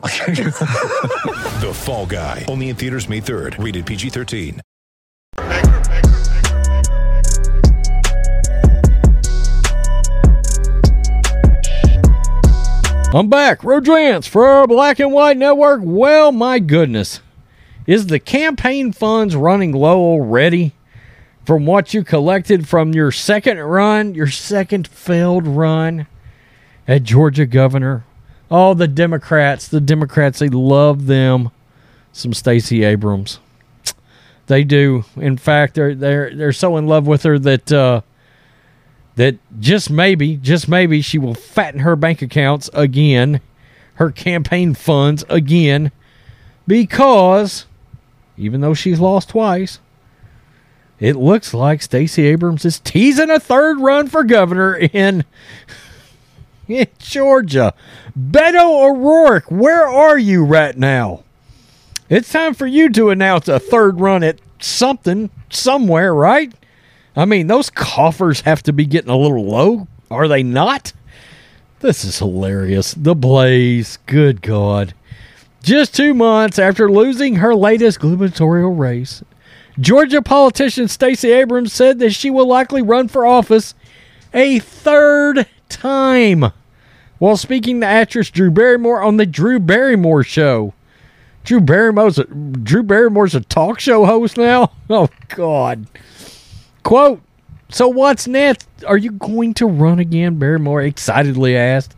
The Fall Guy. Only in theaters May 3rd. Rated PG-13. I'm back. Rodrance for Black and White Network. Well, my goodness. Is the campaign funds running low already from what you collected from your second run, your second failed run at Georgia governor? Oh, the Democrats, the Democrats, they love them some Stacey Abrams. They do. In fact, they're they're they're so in love with her that uh that just maybe, just maybe she will fatten her bank accounts again, her campaign funds again, because even though she's lost twice, it looks like Stacey Abrams is teasing a third run for governor in, in Georgia. Beto O'Rourke, where are you right now? It's time for you to announce a third run at something, somewhere, right? I mean, those coffers have to be getting a little low, are they not? This is hilarious. The Blaze, good God. Just two months after losing her latest gubernatorial race, Georgia politician Stacey Abrams said that she will likely run for office a third time while speaking to actress Drew Barrymore on the Drew Barrymore show. Drew Barrymore's a, Drew Barrymore's a talk show host now? Oh God. Quote, so what's next? Are you going to run again? Barrymore excitedly asked.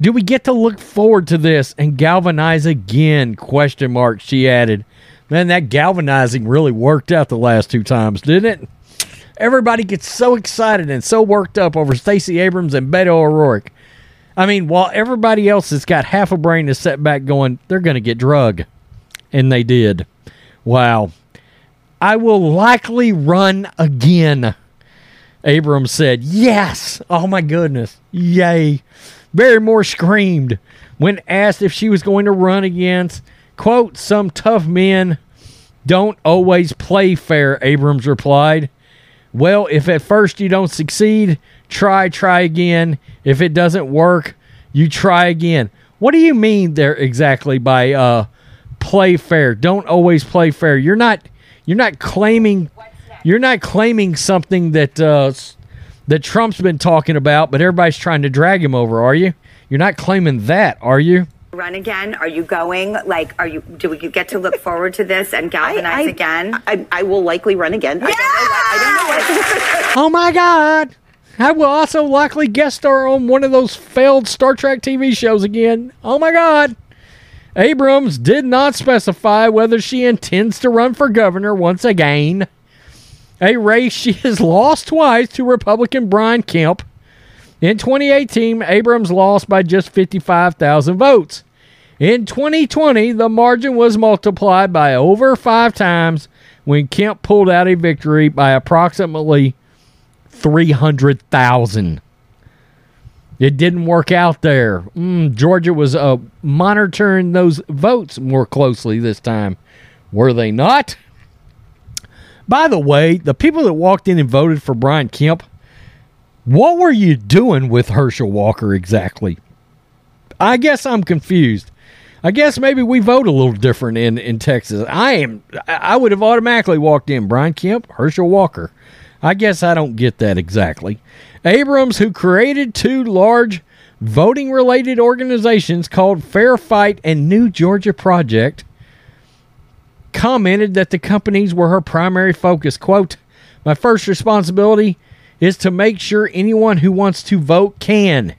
Do we get to look forward to this and galvanize again? Question mark, she added. Man, that galvanizing really worked out the last two times, didn't it? Everybody gets so excited and so worked up over Stacey Abrams and Beto O'Rourke. I mean, while everybody else has got half a brain to set back going, they're going to get drug. And they did. Wow. I will likely run again. Abrams said, Yes. Oh my goodness. Yay. Barrymore screamed when asked if she was going to run against, quote, some tough men don't always play fair, Abrams replied. Well, if at first you don't succeed, try, try again. If it doesn't work, you try again. What do you mean there exactly by uh, play fair? Don't always play fair. You're not you're not claiming you're not claiming something that uh, that Trump's been talking about, but everybody's trying to drag him over, are you? You're not claiming that, are you? run again? Are you going? Like, are you? Do we get to look forward to this and galvanize I, I, again? I, I will likely run again. Yeah! I don't know. What, I don't know what. Oh my God! I will also likely guest star on one of those failed Star Trek TV shows again. Oh my God! Abrams did not specify whether she intends to run for governor once again. A race she has lost twice to Republican Brian Kemp. In 2018, Abrams lost by just 55,000 votes. In 2020, the margin was multiplied by over five times when Kemp pulled out a victory by approximately 300,000. It didn't work out there. Mm, Georgia was uh, monitoring those votes more closely this time. Were they not? By the way, the people that walked in and voted for Brian Kemp, what were you doing with Herschel Walker exactly? I guess I'm confused. I guess maybe we vote a little different in, in Texas. I am I would have automatically walked in Brian Kemp, Herschel Walker. I guess I don't get that exactly. Abrams, who created two large voting related organizations called Fair Fight and New Georgia Project, commented that the companies were her primary focus. Quote, My first responsibility is to make sure anyone who wants to vote can.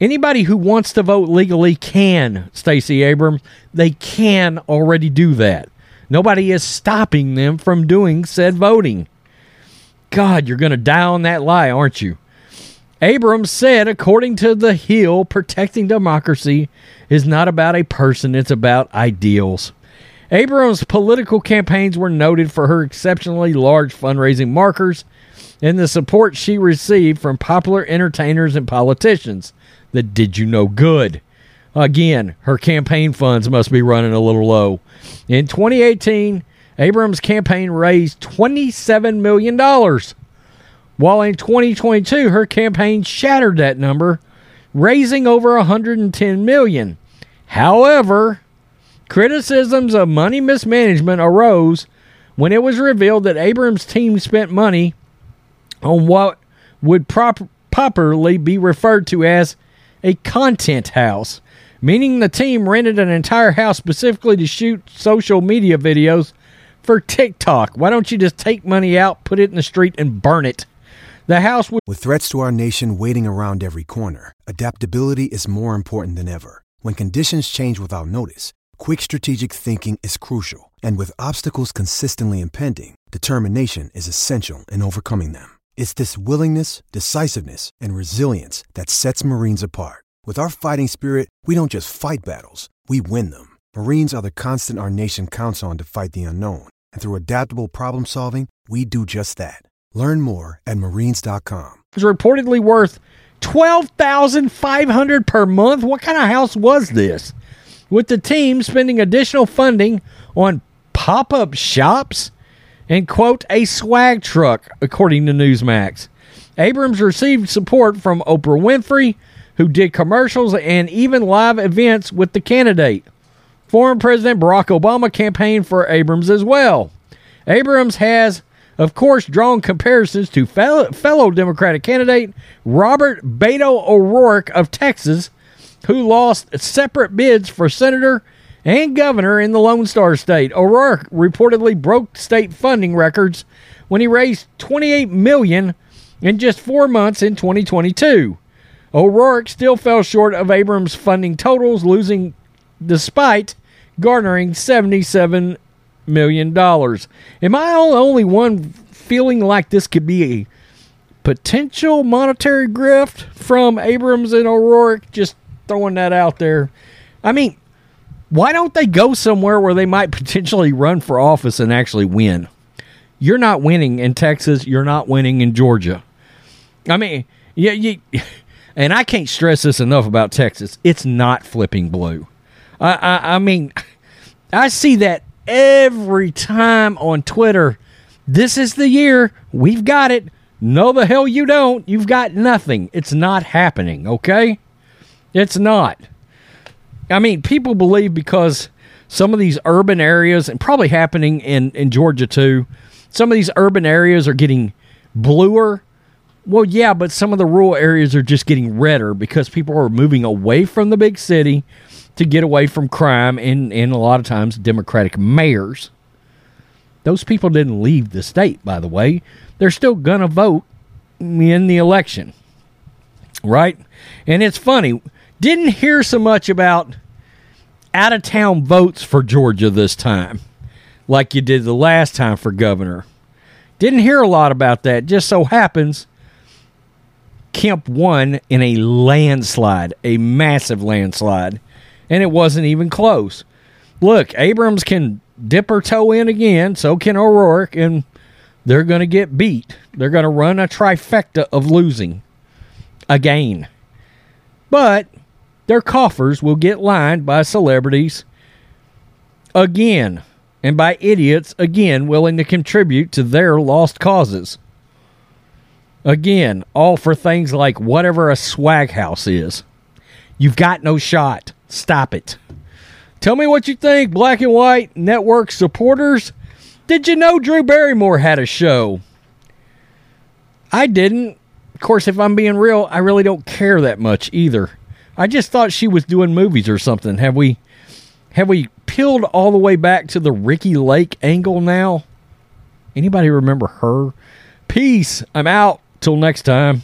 Anybody who wants to vote legally can, Stacey Abrams. They can already do that. Nobody is stopping them from doing said voting. God, you're going to die on that lie, aren't you? Abrams said, according to The Hill, protecting democracy is not about a person, it's about ideals. Abrams' political campaigns were noted for her exceptionally large fundraising markers and the support she received from popular entertainers and politicians that did you no good. Again, her campaign funds must be running a little low. In 2018, Abrams' campaign raised $27 million, while in 2022, her campaign shattered that number, raising over 110 million. However, criticisms of money mismanagement arose when it was revealed that Abrams' team spent money on what would prop- properly be referred to as a content house, meaning the team rented an entire house specifically to shoot social media videos for TikTok. Why don't you just take money out, put it in the street, and burn it? The house would. With threats to our nation waiting around every corner, adaptability is more important than ever. When conditions change without notice, quick strategic thinking is crucial. And with obstacles consistently impending, determination is essential in overcoming them. It's this willingness, decisiveness, and resilience that sets Marines apart. With our fighting spirit, we don't just fight battles, we win them. Marines are the constant our nation counts on to fight the unknown. And through adaptable problem solving, we do just that. Learn more at marines.com. was reportedly worth twelve thousand five hundred per month. What kind of house was this? With the team spending additional funding on pop-up shops and quote a swag truck, according to Newsmax. Abrams received support from Oprah Winfrey, who did commercials and even live events with the candidate. Former President Barack Obama campaigned for Abrams as well. Abrams has of course, drawn comparisons to fellow, fellow Democratic candidate Robert Beto O'Rourke of Texas, who lost separate bids for senator and governor in the Lone Star State. O'Rourke reportedly broke state funding records when he raised 28 million in just 4 months in 2022. O'Rourke still fell short of Abrams' funding totals, losing despite garnering 77 million dollars. Am I the only one feeling like this could be a potential monetary grift from Abrams and O'Rourke? Just throwing that out there. I mean, why don't they go somewhere where they might potentially run for office and actually win? You're not winning in Texas. You're not winning in Georgia. I mean, yeah, you, and I can't stress this enough about Texas. It's not flipping blue. I, I, I mean, I see that every time on Twitter. This is the year. We've got it. No, the hell you don't. You've got nothing. It's not happening, okay? It's not. I mean, people believe because some of these urban areas, and probably happening in, in Georgia too, some of these urban areas are getting bluer. Well, yeah, but some of the rural areas are just getting redder because people are moving away from the big city to get away from crime and, and a lot of times Democratic mayors. Those people didn't leave the state, by the way. They're still going to vote in the election. Right? And it's funny. Didn't hear so much about out of town votes for Georgia this time like you did the last time for governor. Didn't hear a lot about that. Just so happens Kemp won in a landslide, a massive landslide and it wasn't even close. Look, Abrams can dip her toe in again, so can O'Rourke, and they're going to get beat. They're going to run a trifecta of losing again. But their coffers will get lined by celebrities again and by idiots again willing to contribute to their lost causes. Again, all for things like whatever a swag house is. You've got no shot. Stop it. Tell me what you think, Black and White Network supporters. Did you know Drew Barrymore had a show? I didn't. Of course, if I'm being real, I really don't care that much either. I just thought she was doing movies or something. Have we have we peeled all the way back to the Ricki Lake angle now? Anybody remember her? Peace. I'm out. Till next time.